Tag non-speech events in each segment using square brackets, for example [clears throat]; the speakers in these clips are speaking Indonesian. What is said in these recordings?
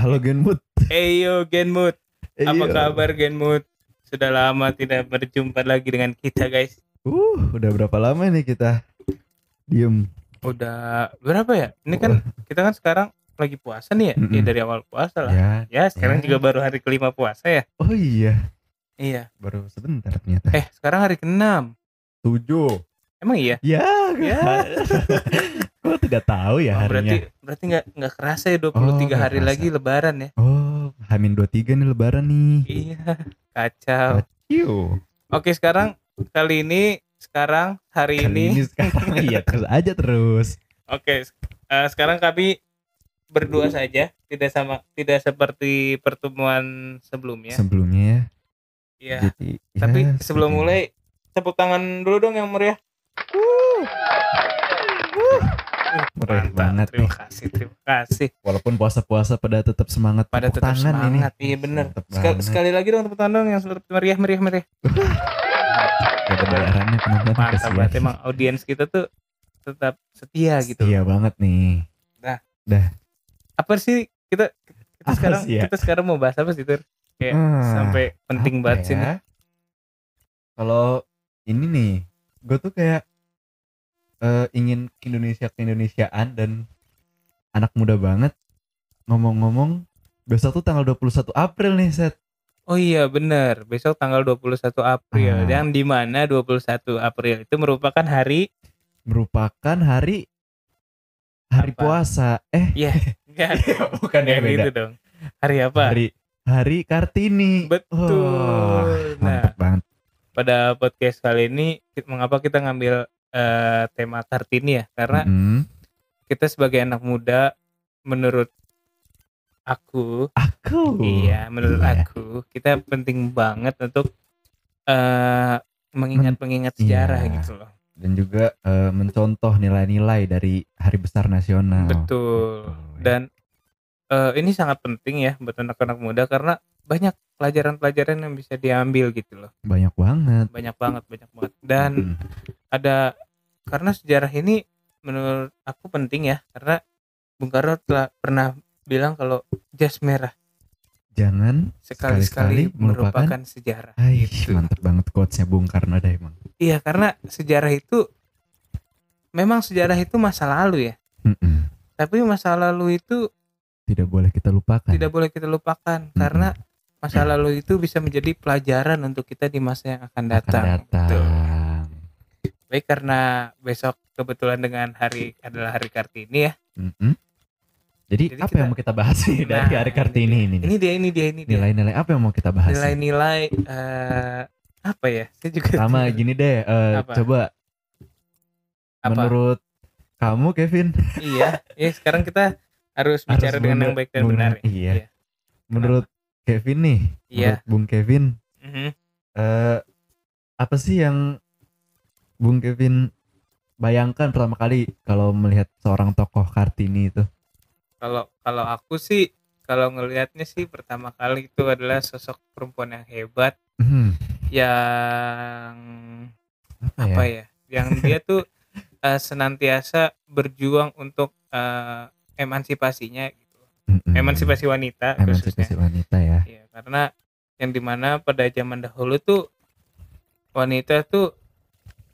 Halo Genmut. Eyo Genmut, apa Iya. kabar Genmut? Sudah lama tidak berjumpa lagi dengan kita guys. Uh, udah berapa lama nih kita diem? Udah berapa ya? Ini kan kita kan sekarang lagi puasa nih ya, Mm-mm. ya dari awal puasa lah. Ya. Ya sekarang Ya. juga baru hari kelima puasa ya. Oh iya, Iya. baru sebentar ternyata. Eh sekarang hari keenam. Tujuh. Emang iya? Ya. Ya. [laughs] Kok tidak tahu ya Oh, harinya? berarti berarti nggak nggak kerasa ya 23 Oh, hari kerasa. lagi Lebaran ya? Oh, Hamin 23 nih lebaran nih. Iya. Kacau. Kacau. Oke sekarang kali ini sekarang hari Kali ini ini sekarang [laughs] iya terus aja terus. Oke, eh, sekarang kami berdua saja, tidak sama, tidak seperti pertemuan sebelumnya. Sebelumnya Iya. jadi Tapi ya, sebelum mulai, tepuk tangan dulu dong yang meriah. Meriah Mantap, banget terima nih. kasih, terima kasih. Walaupun puasa-puasa pada tetap semangat Pada tetap tangan semangat, ini. iya. Mantep Sekali, sekali lagi dong tepuk tangan yang selalu meriah, meriah, meriah. Gak kedengarannya penonton Mantap banget, emang audiens kita tuh tetap setia gitu. Iya banget nih. Apa sih kita kita Apa sekarang sih ya? kita sekarang mau bahas apa sih Tur? Kayak Ah, sampai penting banget sih ya? nih. Kalau ini nih, gue tuh kayak eh, ingin ke Indonesia ke Indonesiaan dan anak muda banget. Ngomong-ngomong, besok tuh tanggal 21 April nih, Set. Oh iya benar, besok tanggal 21 April. Ah. Yang di mana 21 April itu merupakan hari Merupakan hari hari Apa? puasa. Eh, ya [laughs] enggak bukan yang itu dong. Hari apa? Hari hari Kartini. Betul. Wah, nah, banget. pada podcast kali ini mengapa kita ngambil eh, tema Kartini ya? Karena Mm-mm. kita sebagai anak muda menurut aku, Aku. iya, menurut Iya. aku kita penting banget untuk eh mengingat-mengingat sejarah Iya. gitu loh. dan juga eh, mencontoh nilai-nilai dari Hari Besar Nasional. Betul. Betul, ya. Dan eh, ini sangat penting ya buat anak-anak muda karena banyak pelajaran-pelajaran yang bisa diambil gitu loh. banyak banget. Banyak banget, banyak banget. Dan Mm. ada karena sejarah ini menurut aku penting ya karena Bung Karno telah pernah bilang kalau jas merah Jangan sekali-sekali merupakan- merupakan sejarah. Hai, gitu. mantap banget quotesnya Bung Karno dah emang. Iya, karena sejarah itu memang sejarah itu masa lalu ya. Mm-mm. Tapi masa lalu itu Tidak boleh kita lupakan. tidak boleh kita lupakan karena masa lalu itu bisa menjadi pelajaran untuk kita di masa yang akan akan datang. datang. Gitu. Baik karena besok kebetulan dengan hari adalah hari Kartini ya. Mm-mm. Jadi, Jadi apa kita- yang mau kita bahas dari Nah, Hari Kartini ini? Ini dia, ini dia, ini dia. Nilai-nilai apa yang mau kita bahas? Nilai-nilai eh, apa ya? Saya juga Sama gini deh, eh, Apa? coba apa? menurut kamu Kevin, Iya, ya sekarang kita harus bicara Harus dengan yang baik dan benar. ya. iya. menurut Kevin nih, Iya. menurut Bung Kevin, Mhm. eh apa sih yang Bung Kevin bayangkan pertama kali kalau melihat seorang tokoh Kartini itu? Kalau kalau aku sih kalau ngelihatnya sih pertama kali itu adalah sosok perempuan yang hebat Hmm, yang apa, apa ya? ya? Yang dia tuh eh, senantiasa berjuang untuk eh, emansipasinya Mm-mm. Emansipasi wanita khususnya. Emansipasi wanita ya. Iya, karena yang di mana pada zaman dahulu tuh wanita tuh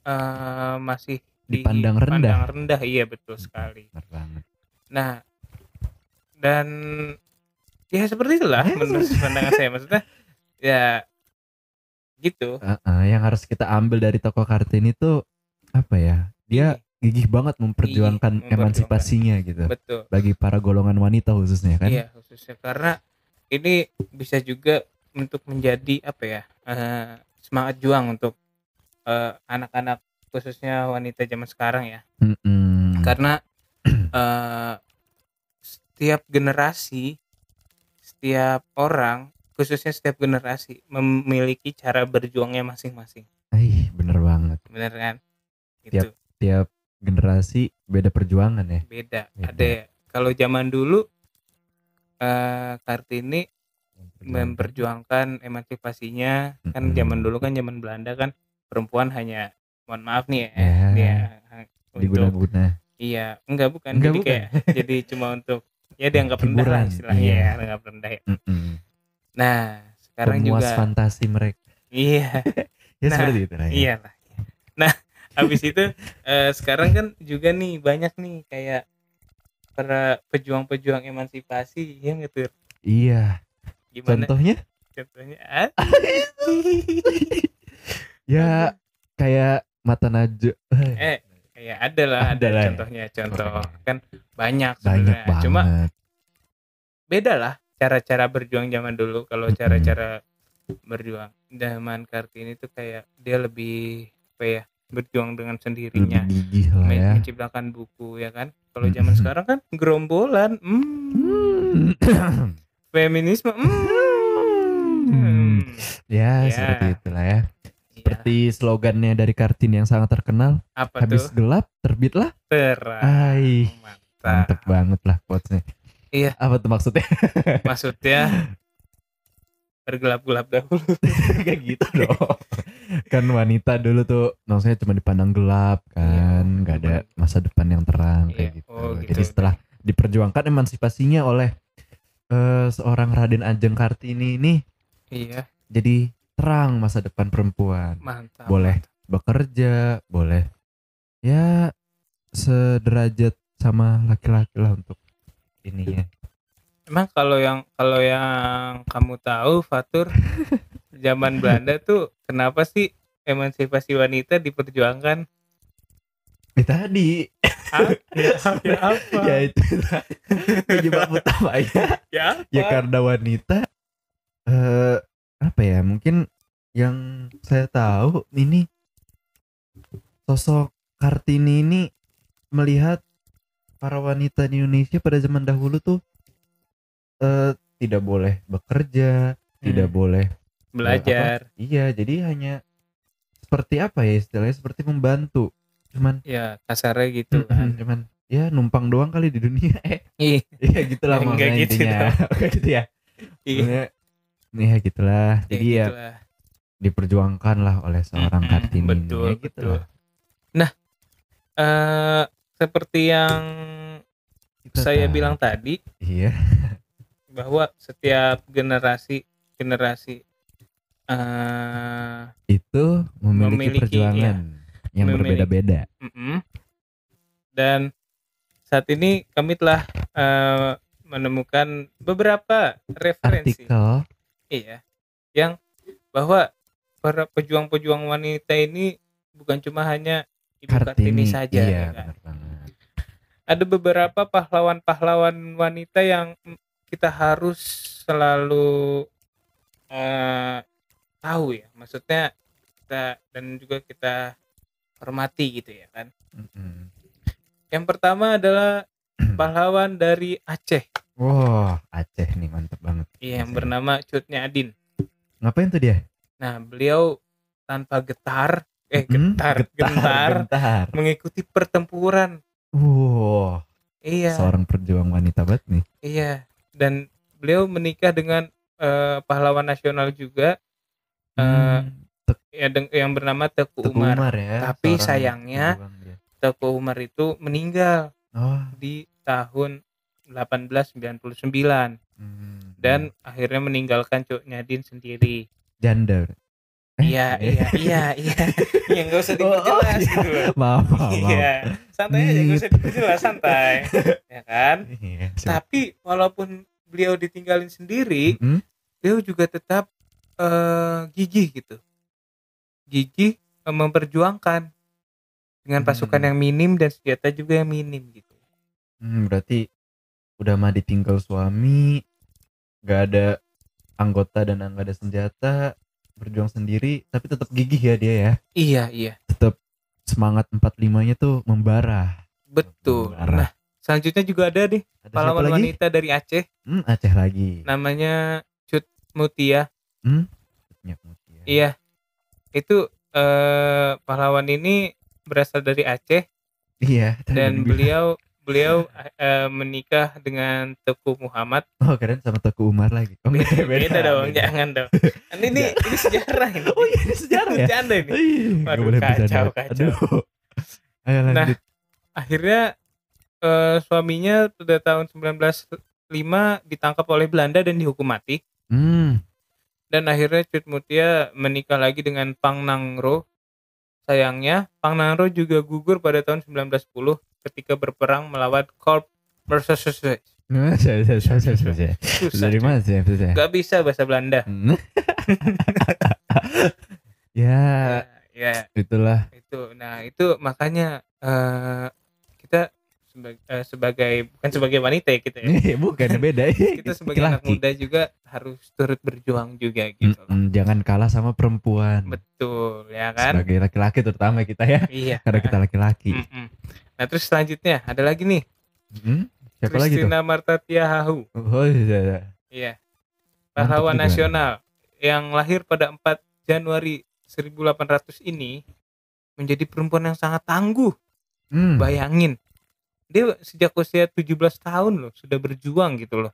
eh, masih Dipandang rendah. dipandang rendah, iya betul sekali. Nah, dan ya seperti itulah Ya, menurut pandangan saya maksudnya ya gitu. Uh-uh, yang harus kita ambil dari tokoh Kartini itu apa ya? Dia gigih banget memperjuangkan Iya, emansipasinya gitu. betul. Bagi para golongan wanita khususnya kan. Iya, khususnya karena ini bisa juga untuk menjadi apa ya? eh, semangat juang untuk eh, anak-anak khususnya wanita zaman sekarang ya. Mm-mm. karena [clears throat] eh, setiap generasi setiap orang khususnya setiap generasi memiliki cara berjuangnya masing-masing Aih, bener banget. bener kan itu Tiap generasi beda perjuangan ya. beda Beda. ada kalau zaman dulu eh Kartini memperjuangkan emansipasinya kan Mm-mm. zaman dulu kan zaman Belanda kan perempuan hanya mohon maaf nih ya, Ya, dia diguna-guna iya enggak bukan Enggak, jadi bukan. kayak [laughs] jadi cuma untuk ya dianggap rendah lah Hiburan, istilahnya iya. ya dianggap rendah ya. Mm-mm. nah sekarang Pemuas juga fantasi mereka iya [laughs] ya Nah, seperti itu lah ya. iya lah nah habis itu eh, sekarang kan juga nih banyak nih kayak para pejuang-pejuang emansipasi ya tuh iya. Gimana? Contohnya? Contohnya ah? [laughs] ya kayak mata najwa. Eh. Kayak ada lah ada, Ada lah ya. contohnya. Contoh Oke. kan banyak banyak sebenarnya. Cuma beda lah cara-cara berjuang zaman dulu kalau cara-cara berjuang. Zaman kartini tuh kayak dia lebih apa ya berjuang dengan lebih sendirinya gigih lah men- ya. menciptakan buku ya kan? Kalau zaman Mm-mm. sekarang kan gerombolan. Hmm, Hmm. feminisme. Hmm. Hmm. ya, Ya. seperti itulah ya. Iya, seperti slogannya dari Kartini yang sangat terkenal apa habis tuh? gelap terbitlah terang. Mantap. banget lah quotesnya. Iya. apa tuh maksudnya? Maksudnya [laughs] bergelap-gelap dahulu. [laughs] Kayak gitu dong. Kan wanita dulu tuh maksudnya cuma dipandang gelap kan Iya, nggak ada bener. masa depan yang terang Iya, kayak gitu. oh, gitu. jadi setelah diperjuangkan emansipasinya oleh eh, seorang Raden Ajeng Kartini ini iya. jadi terang masa depan perempuan. Mantap boleh bekerja boleh ya sederajat sama laki-laki lah untuk ininya Emang kalau yang kalau yang kamu tahu Fatur [laughs] zaman Belanda tuh kenapa sih emansipasi wanita diperjuangkan? Eh, tadi Ah, ya, ya [laughs] apa? ya itu penyebab utamanya Ya apa? ya karena wanita eh apa ya mungkin yang saya tahu ini sosok Kartini ini melihat para wanita di Indonesia pada zaman dahulu tuh eh tidak boleh bekerja, tidak Hmm, boleh belajar. iya jadi hanya seperti apa ya istilahnya seperti membantu cuman Ya kasarnya gitu kan. cuman ya numpang doang kali di dunia [laughs] eh iya gitulah Ya, enggak makanya gitu intinya Kayak gitu ya Sebenarnya, nih ya gitulah kayak jadi ya gitulah. diperjuangkan lah oleh seorang Mm-mm, kartini ini. betul, ya gitu betul. lah. Eh, seperti yang Kita saya tahu. bilang tadi iya bahwa setiap generasi generasi eh itu memiliki, Memiliki, perjuangan yang Memiliki. berbeda-beda Mm-mm. Dan saat ini kami telah eh, menemukan beberapa referensi, artikel iya, yang bahwa para pejuang-pejuang wanita ini bukan cuma hanya ibu kartini, kartini saja, iya ya kan? ada beberapa pahlawan-pahlawan wanita yang kita harus selalu eh, tahu ya, maksudnya kita dan juga kita hormati gitu ya kan. Mm-mm. Yang pertama adalah [clears throat] pahlawan dari Aceh. wah Aceh nih mantep banget Iya, yang Aceh. bernama Cutnya Adin. ngapain tuh dia Nah, beliau tanpa getar, eh Hmm, getar, gentar, gentar mengikuti pertempuran. wah Iya, seorang perjuang wanita banget nih iya. Dan beliau menikah dengan eh, pahlawan nasional juga Eh, Hmm, ya yang bernama Teku, Teguh Umar. Umar ya Tapi sayangnya dia. Teku Umar itu meninggal oh di tahun 1899 hmm. dan akhirnya meninggalkan Cutnya Adin sendiri. janda Iya, eh. iya, iya, iya. Ya nggak usah Oh, oh, diperjelas iya. gitu maaf maaf. Iya, santai aja nggak usah diperjelas santai, ya kan? Iya. Tapi walaupun beliau ditinggalin sendiri, Mm-mm. beliau juga tetap eh, gigih gitu, gigih eh, memperjuangkan dengan pasukan Hmm. yang minim dan senjata juga yang minim gitu. Hmm, berarti udah mah ditinggal suami, gak ada anggota dan nggak ada senjata, berjuang sendiri, tapi tetap gigih ya dia ya. Iya, iya, Tetap semangat 45-nya tuh membara. betul. Membara. Nah, selanjutnya juga ada siapa pahlawan wanita dari Aceh, Hmm, Aceh lagi. namanya Cut Mutia. Nyak Mutia. Iya, itu eh, pahlawan ini berasal dari Aceh Iya, dan beliau beliau eh, menikah dengan Teku Muhammad. Oh, keren sama Teguh Umar lagi. Oh, enggak, Beda, dong, beda. jangan dong. Ini ini, ini sejarah ini. Oh, iya, ini sejarah ya? Bercanda ini. Waduh, boleh kacau, bercanda. kacau. Aduh. Ayo Nah, lanjut. Akhirnya eh, suaminya pada tahun 1905 ditangkap oleh Belanda dan dihukum mati Hmm. dan akhirnya Cut Mutia menikah lagi dengan Pang Nangro. Sayangnya, Pang Nangro juga gugur pada tahun 1910 ketika berperang melawan Corp versus Nah. [laughs] Dari mana sih? Gak bisa bahasa Belanda. [laughs] Ya, Ya, itulah. itu. Nah, itu makanya eh kita sebagai, sebagai bukan sebagai wanita ya kita ya. [laughs] Bukan beda. Kita sebagai anak Laki-laki. muda juga harus turut berjuang juga gitu. loh. Mm-mm, jangan kalah sama perempuan. Betul, ya kan? Sebagai laki-laki terutama kita ya, Iya. karena kita laki-laki. Mm-mm. Nah, terus selanjutnya ada lagi nih. Hmm? Siapa lagi tuh? Christina Marta Tiahahu. Oh iya. iya. Iya. Mantap Pahlawan nasional yang lahir pada 4 Januari 1800 ini menjadi perempuan yang sangat tangguh. Hmm. Bayangin. Dia sejak usia 17 tahun loh sudah berjuang gitu loh.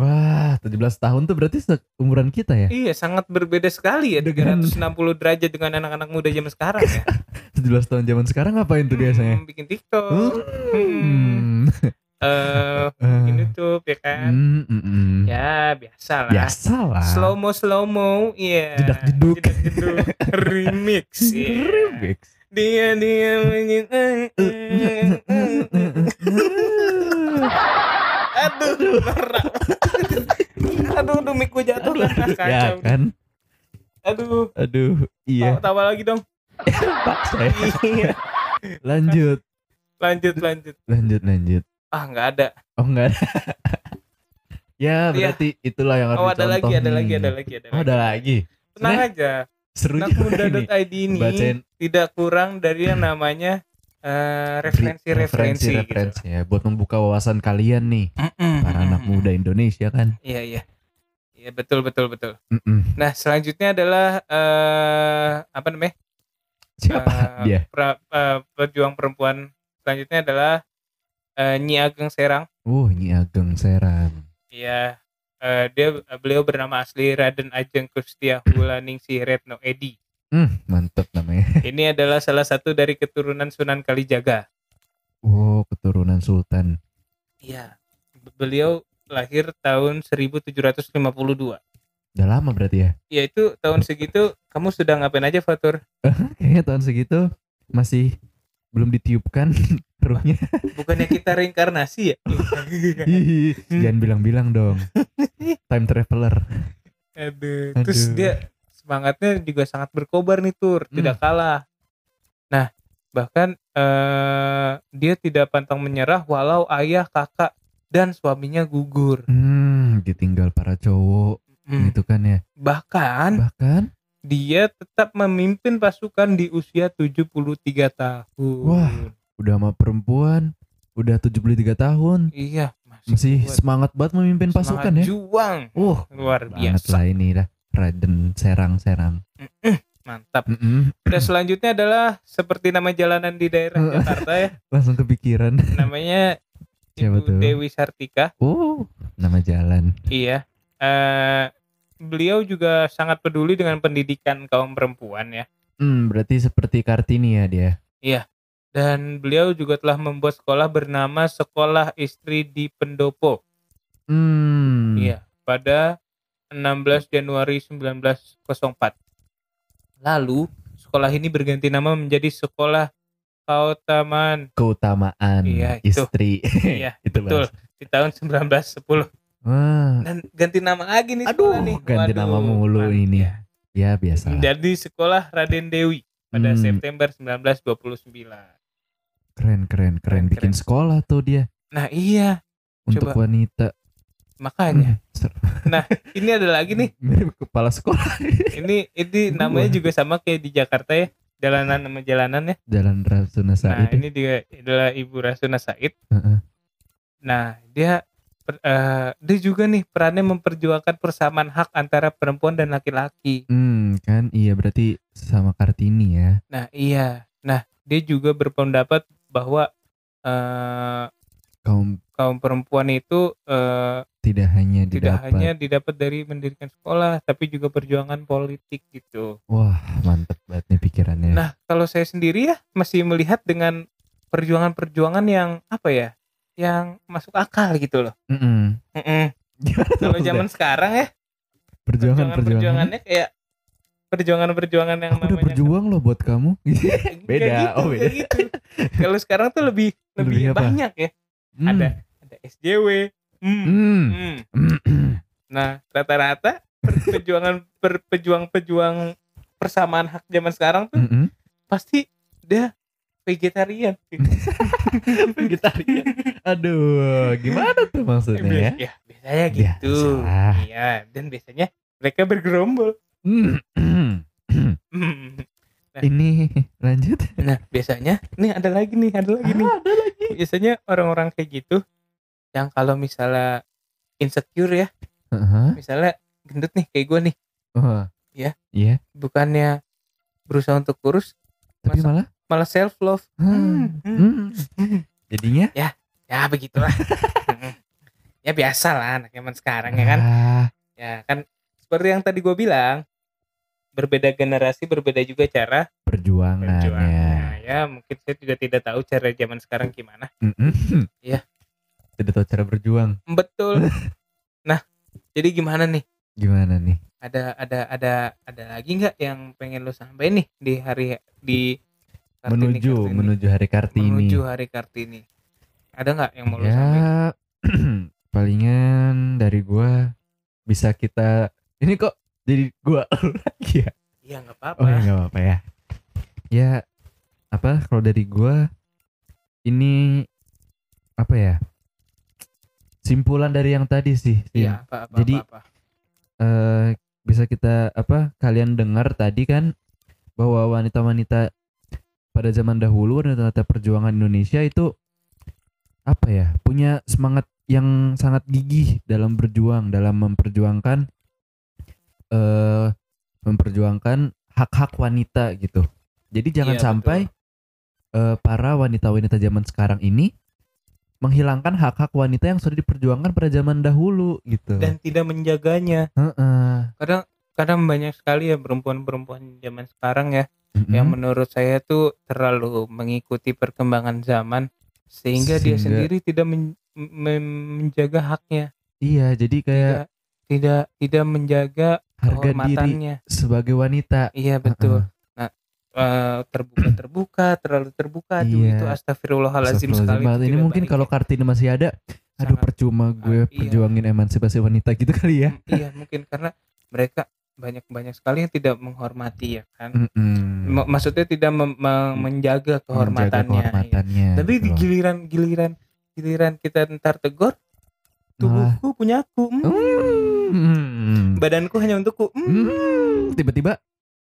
Wah, 17 tahun tuh berarti umuran kita ya? Iya, sangat berbeda sekali ya Dengan- 360 derajat dengan anak-anak muda zaman sekarang ya. [laughs] 17 tahun zaman sekarang ngapain tuh biasanya? Hmm, bikin TikTok. Hmm. Hmm. [laughs] Eh, bikin YouTube ya kan. Hmm, hmm, hmm. Ya, biasa lah. Biasa lah. Slow mo slow mo, iya. Jedak-jeduk. Jedak-jeduk. [laughs] Remix. iya. Remix. Dia dia Aduh, norak. [laughs] Aduh, mic gue jatuh kan. Ah, ya kan? Aduh, Aduh, iya. tawa, tawa lagi dong. [laughs] Pak saya. Iya. Lanjut, lanjut, lanjut. lanjut, lanjut. Ah, nggak ada. Oh enggak ada. [laughs] ya Iya. berarti itulah yang harus Oh, ada lagi, dicontoh ada nih. lagi, ada lagi, ada Oh, ada lagi. Tenang aja. Seru juga ini. Ini Bacain tidak kurang dari yang namanya eh, referensi-referensi. gitu. referensi ya buat membuka wawasan kalian nih Mm-mm, para anak muda Indonesia kan. Iya iya. Iya betul betul betul. Mm-mm. Nah selanjutnya adalah eh apa namanya? Siapa Eh, dia? pra- eh, pejuang perempuan selanjutnya adalah eh, Nyi Ageng Serang. Oh, Nyi Ageng Serang. Iya. eh, dia beliau bernama asli Raden Ajeng Kustia Hulaningsih Retno Edi. Hmm, mantep namanya. [laughs] Ini adalah salah satu dari keturunan Sunan Kalijaga. Oh, keturunan Sultan. Iya. Beliau lahir tahun 1752. Udah lama berarti ya? Ya itu tahun segitu kamu sudah ngapain aja Fatur? [laughs] Kayaknya tahun segitu masih belum ditiupkan [laughs] ruhnya. Bukannya kita reinkarnasi ya? Jangan bilang-bilang dong. Time traveler. Aduh. Terus Aduh. dia semangatnya juga sangat berkobar nih tur, tidak kalah. Nah, bahkan eh dia tidak pantang menyerah walau ayah, kakak dan suaminya gugur. Hmm, ditinggal para cowok Hmm. gitu kan ya. Bahkan Bahkan dia tetap memimpin pasukan di usia 73 tahun. Wah, udah sama perempuan, udah 73 tahun, Iya, masih kuat. semangat banget memimpin Semangat pasukan ya. Juang Wah, luar biasa. lah ini dah. Raden Serang-Serang. Mantap. Mm-mm. Dan selanjutnya adalah seperti nama jalanan di daerah [laughs] Jakarta ya. Langsung kepikiran. Namanya Siapa Ibu tuh? Dewi Sartika. Oh, nama jalan. Iya. Eh beliau juga sangat peduli dengan pendidikan kaum perempuan ya. Hmm, berarti seperti Kartini ya dia. Dan beliau juga telah membuat sekolah bernama Sekolah Istri di Pendopo. Hmm. Iya, pada 16 Januari 1904. Lalu, sekolah ini berganti nama menjadi Sekolah Kautaman. Keutamaan Iya, itu. istri. Iya, [laughs] itu betul. bahasa. Di tahun 1910. Wah, Dan ganti nama lagi nih Aduh, sekolah nih. ganti nama mulu mantap. ini. ya biasa. Menjadi Sekolah Raden Dewi pada Hmm. September 1929. Keren, keren, keren. Keren, Bikin keren. sekolah tuh dia Nah, iya, untuk Coba. wanita. Makanya. Hmm, ser- Ini ada lagi nih. [laughs] Mirip kepala sekolah. Ini ini namanya juga sama kayak di Jakarta ya. Jalanan nama jalanan ya. Jalan Rasuna Nah, Said. ini dia adalah Ibu Rasuna Said. Nah, dia per- eh, dia juga nih perannya memperjuangkan persamaan hak antara perempuan dan laki-laki. Hmm, kan iya berarti sama Kartini ya. Nah, iya. Nah, dia juga berpendapat bahwa eh, Kaum kaum perempuan itu eh, tidak hanya tidak didapat. hanya didapat dari mendirikan sekolah, tapi juga perjuangan politik gitu. Wah, mantep banget nih pikirannya. Nah, kalau saya sendiri ya masih melihat dengan perjuangan-perjuangan yang apa ya? yang masuk akal gitu loh. Mm-mm. Mm-mm. Gimana [laughs] tuh Kalau zaman sekarang ya perjuangan perjuangan perjuangan perjuangannya kayak perjuangan perjuangan yang aku udah namanya berjuang loh buat kamu [laughs] Beda. gitu, Oh, beda. gitu. Kalau sekarang tuh lebih lebih, Lebih apa? banyak ya. Hmm. Ada SJW. Hmm. Hmm. Hmm. Nah, rata-rata per- perjuangan [laughs] per- pejuang-pejuang persamaan hak zaman sekarang tuh Mm-mm. pasti dia vegetarian. [laughs] vegetarian aduh gimana tuh maksudnya ya ya, biasanya gitu. Iya, dan biasanya mereka bergerombol. Hmm. Hmm. ini lanjut Nah, biasanya nih ada lagi nih, ada lagi nih. Ah, ada lagi Biasanya orang-orang kayak gitu yang kalau misalnya insecure ya, Heeh. misalnya gendut nih kayak gue nih, Wah. Ya. iya bukannya berusaha untuk kurus, tapi Masa- malah malah self love. hmm. Hmm. Hmm. jadinya Ya begitulah. [laughs] ya biasa lah anak zaman sekarang ya kan. Ah, Ya kan seperti yang tadi gue bilang, berbeda generasi berbeda juga cara perjuangannya berjuangnya. Ya mungkin saya juga tidak tahu cara zaman sekarang gimana. Mm-mm. Iya. Tidak tahu cara berjuang Betul. [laughs] nah, jadi gimana nih? gimana nih Ada ada ada ada lagi nggak yang pengen lu sampaikan nih di hari di Kartini- menuju Kartini? menuju hari kartini menuju hari kartini. Ada nggak yang mau lu sampaikan? ya [clears throat] palingan dari gua bisa kita ini kok jadi gua [laughs] lagi ya Iya nggak apa-apa. oh ya nggak apa-apa ya ya apa kalau dari gua ini apa ya simpulan dari yang tadi sih. Iya apa apa. Jadi, apa, apa. eh, bisa kita apa kalian dengar tadi kan bahwa wanita-wanita pada zaman dahulu wanita-wanita perjuangan Indonesia itu apa ya punya semangat yang sangat gigih dalam berjuang dalam memperjuangkan eh memperjuangkan hak-hak wanita gitu. Jadi jangan Iya, sampai eh, para wanita-wanita zaman sekarang ini menghilangkan hak-hak wanita yang sudah diperjuangkan pada zaman dahulu gitu. dan tidak menjaganya. Heeh. Kadang kadang banyak sekali ya perempuan-perempuan zaman sekarang ya Mm-mm. yang menurut saya tuh terlalu mengikuti perkembangan zaman sehingga, dia Sehingga- sendiri tidak men- men- menjaga haknya, Iya, jadi kayak tidak tidak tidak menjaga harga diri sebagai wanita. Iya betul. Nah, eh, terbuka terbuka terlalu terbuka tuh Iya. itu astagfirullahalazim sekali. Ini mungkin baik kalau ya. Kartini masih ada, aduh Sangat- percuma gue iya. perjuangin emansipasi wanita gitu kali ya. Mm, iya mungkin karena mereka banyak banyak sekali yang tidak menghormati ya kan. Mm-mm. M- maksudnya tidak mem- menjaga Menjaga kehormatannya. iya. kehormatannya. Tapi di giliran giliran giliran kita ntar tegur tubuhku punya aku, mm, Hmm. badanku hanya untukku. mm. Hmm. Tiba-tiba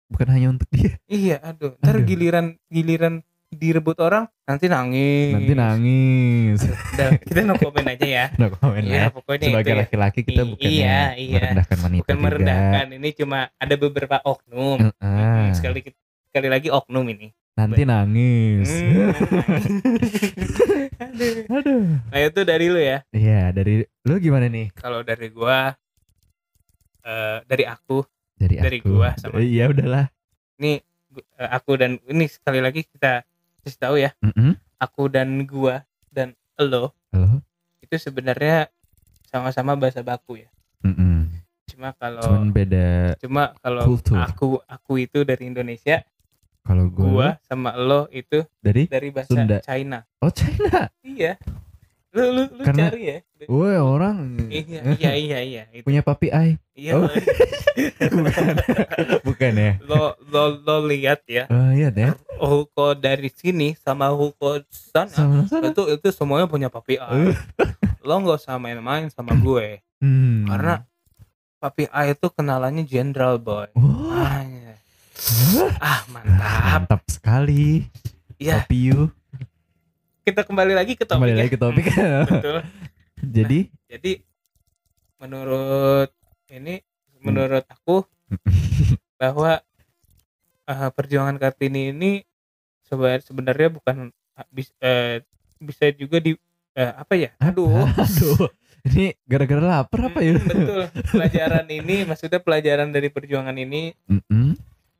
bukan hanya untuk dia, Iya, aduh. Ntar Aduh. giliran giliran direbut orang nanti nangis. nanti nangis. Udah, kita no komen aja ya. [laughs] No comment Iya, lah. pokoknya Sebagai ya. laki-laki kita I- bukan iya, iya. merendahkan wanita Bukan juga. merendahkan, ini cuma ada beberapa oknum. Heeh. Hmm, sekali sekali lagi oknum ini. Nanti nangis. Hmm. Aduh. [laughs] Aduh. Nah itu dari lu ya. Iya, dari lu gimana nih? Kalau dari gua eh dari aku Dari, Dari aku. gua sama- Iya, udahlah. ini eh, aku dan ini sekali lagi kita kasih tahu ya. Mm-mm. Aku dan gua dan lo Halo. itu sebenarnya sama-sama bahasa baku ya. Mm-mm. Cuma kalau Cuman beda cuma kalau kultur. aku aku itu dari Indonesia, kalau gua, gua sama lo itu dari dari bahasa Sunda. China. oh China. Iya. Lu lu, lu Karena- cari ya. Woi orang Iya iya iya iya itu. punya papi ai. Iya. Oh. [laughs] Bukan. Bukan ya. lo lo lo lihat ya. Oh iya deh. Huko dari sini sama Huko sana Sama sana. itu itu semuanya punya papi A. lo nggak usah main-main sama gue Hmm. karena papi A itu kenalannya Jenderal Boy. Wah, Ah, iya. ah mantap. mantap sekali. Ya Papi you. Kita kembali lagi ke topik. Kembali ya. lagi ke topik. Hmm, Betul. [laughs] Jadi Jadi menurut ini menurut aku [laughs] bahwa eh, perjuangan Kartini ini sebenarnya bukan ah, bis- eh, bisa juga di eh, apa ya? Aduh. aduh. Ini gara-gara lapar apa ya? Mm, betul. Pelajaran ini maksudnya pelajaran dari perjuangan ini Mm-mm.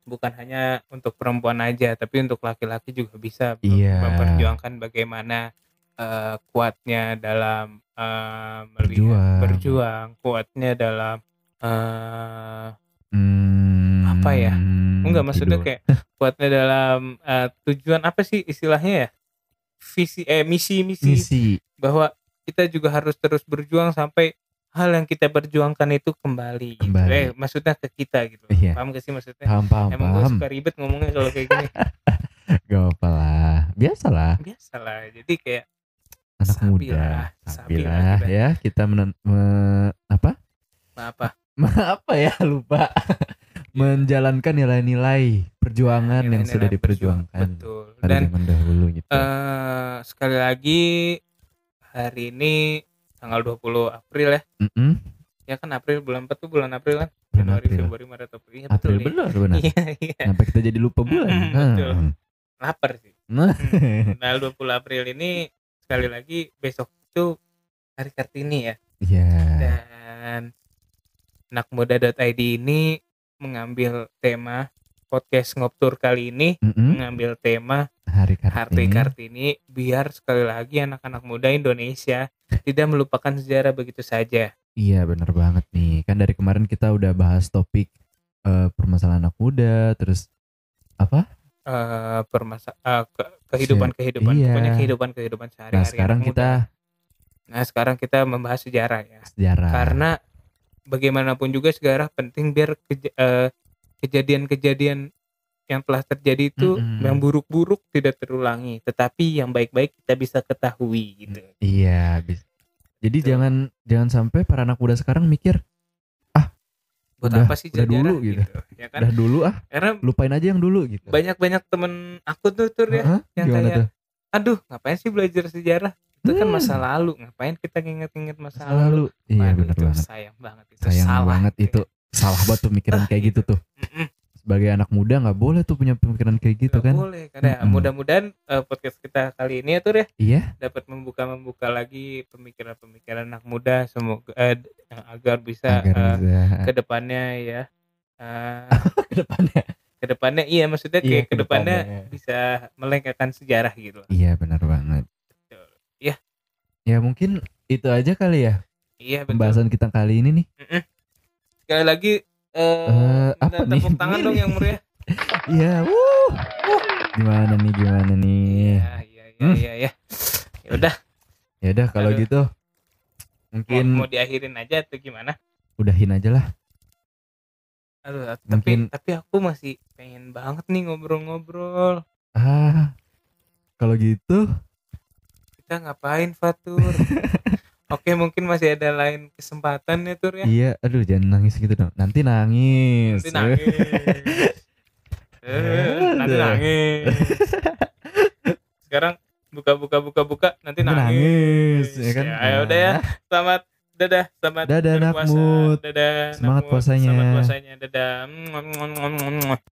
Bukan hanya untuk perempuan aja, tapi untuk laki-laki juga bisa Iya. memperjuangkan bagaimana eh, kuatnya dalam melihat Berjuang. berjuang, kuatnya dalam eh Hmm, Apa ya? enggak maksudnya tidur. kayak [laughs] kuatnya dalam eh, tujuan apa sih istilahnya ya? Visi eh misi misi misi. bahwa kita juga harus terus berjuang sampai hal yang kita perjuangkan itu kembali. gitu. Kembali. Eh, maksudnya ke kita gitu. Iya. Paham gak sih maksudnya? Paham, paham, Emang gue paham. suka ribet ngomongnya kalau kayak gini. [laughs] Gak apa lah. Biasalah. Biasalah. Jadi kayak Anak Sabi muda. lah, Sabi sabi lah lah kita. ya. Kita menen- me- apa? apa? [laughs] apa ya lupa. [laughs] Menjalankan nilai-nilai perjuangan yang Nilai-nilai sudah berjuang. diperjuangkan Betul. pada Dan zaman dahulu gitu. eh sekali lagi hari ini tanggal 20 April ya. Mm-mm. Ya kan April bulan 4 tuh bulan April kan. Januari, April. Februari, Maret, April. Iya April betul. benar benar. [laughs] Iya, iya. Sampai kita jadi lupa bulan. Mm-mm, betul. Hmm. Lapar sih. Nah, [laughs] Tanggal 20 April ini sekali lagi besok itu hari Kartini ya. Iya. Dan anak muda.id ini mengambil tema podcast ngoptur kali ini Mm-mm. mengambil tema Hari Kartini. Kartini biar sekali lagi anak-anak muda Indonesia tidak melupakan sejarah begitu saja. Iya bener banget nih. Kan dari kemarin kita udah bahas topik eh, permasalahan anak muda, terus apa? eh permasa eh, ke- kehidupan-kehidupan Iya. pokoknya kehidupan-kehidupan sehari-hari Nah sekarang kita muda. Nah, sekarang kita membahas sejarah ya. sejarah. Karena bagaimanapun juga sejarah penting biar keja- eh, kejadian-kejadian yang telah terjadi itu Mm-mm. yang buruk-buruk tidak terulangi, tetapi yang baik-baik kita bisa ketahui gitu. Iya. bis- Jadi Betul. jangan jangan sampai para anak muda sekarang mikir Buat Udah- apa sih udah dulu gitu. Ya kan? udah dulu ah Karena lupain aja yang dulu gitu. banyak-banyak temen aku tuh tur ya Hah? yang Gimana kayak, tuh? aduh ngapain sih belajar sejarah itu kan Hmm. masa lalu ngapain kita nginget-nginget masa, Masa lalu lalu. Iya itu banget. sayang banget itu Sayang salah banget itu. Salah banget tuh mikiran Ah, kayak gitu gitu. tuh. Sebagai anak muda nggak boleh tuh punya pemikiran kayak gitu Nggak kan? boleh karena Mm-mm. mudah-mudahan eh, podcast kita kali ini ya tur ya Iya. dapat membuka membuka lagi pemikiran-pemikiran anak muda semoga eh, yang agar bisa Agar eh, bisa ke depannya ya eh, [laughs] ke depannya. ke depannya iya maksudnya Iya, kayak ke depannya ke depannya. bisa melengkakan sejarah gitu loh. Iya benar banget. Betul. Iya. Ya mungkin itu aja kali ya iya betul pembahasan kita kali ini nih. sekali lagi eh Eh, apa nih? tepuk tangan dong yang meriah [laughs] Iya, wuh. Gimana nih, gimana nih? iya iya iya Hmm. iya ya ya udah Ya udah kalau Aduh. gitu mau, mungkin mau diakhirin aja atau gimana udahin aja lah. aduh tapi Mungkin- tapi aku masih pengen banget nih ngobrol-ngobrol Ah, kalau gitu kita ngapain Fatur [laughs] oke mungkin masih ada lain kesempatan ya Tur ya iya, aduh jangan nangis gitu dong. Nanti nangis. nanti nangis Eh, [laughs] nanti nangis sekarang buka buka buka buka nanti nangis, nangis, ya kan? ya udah ya selamat dadah selamat Dadah, berpuasa. dadah Semangat puasanya. selamat puasanya dadah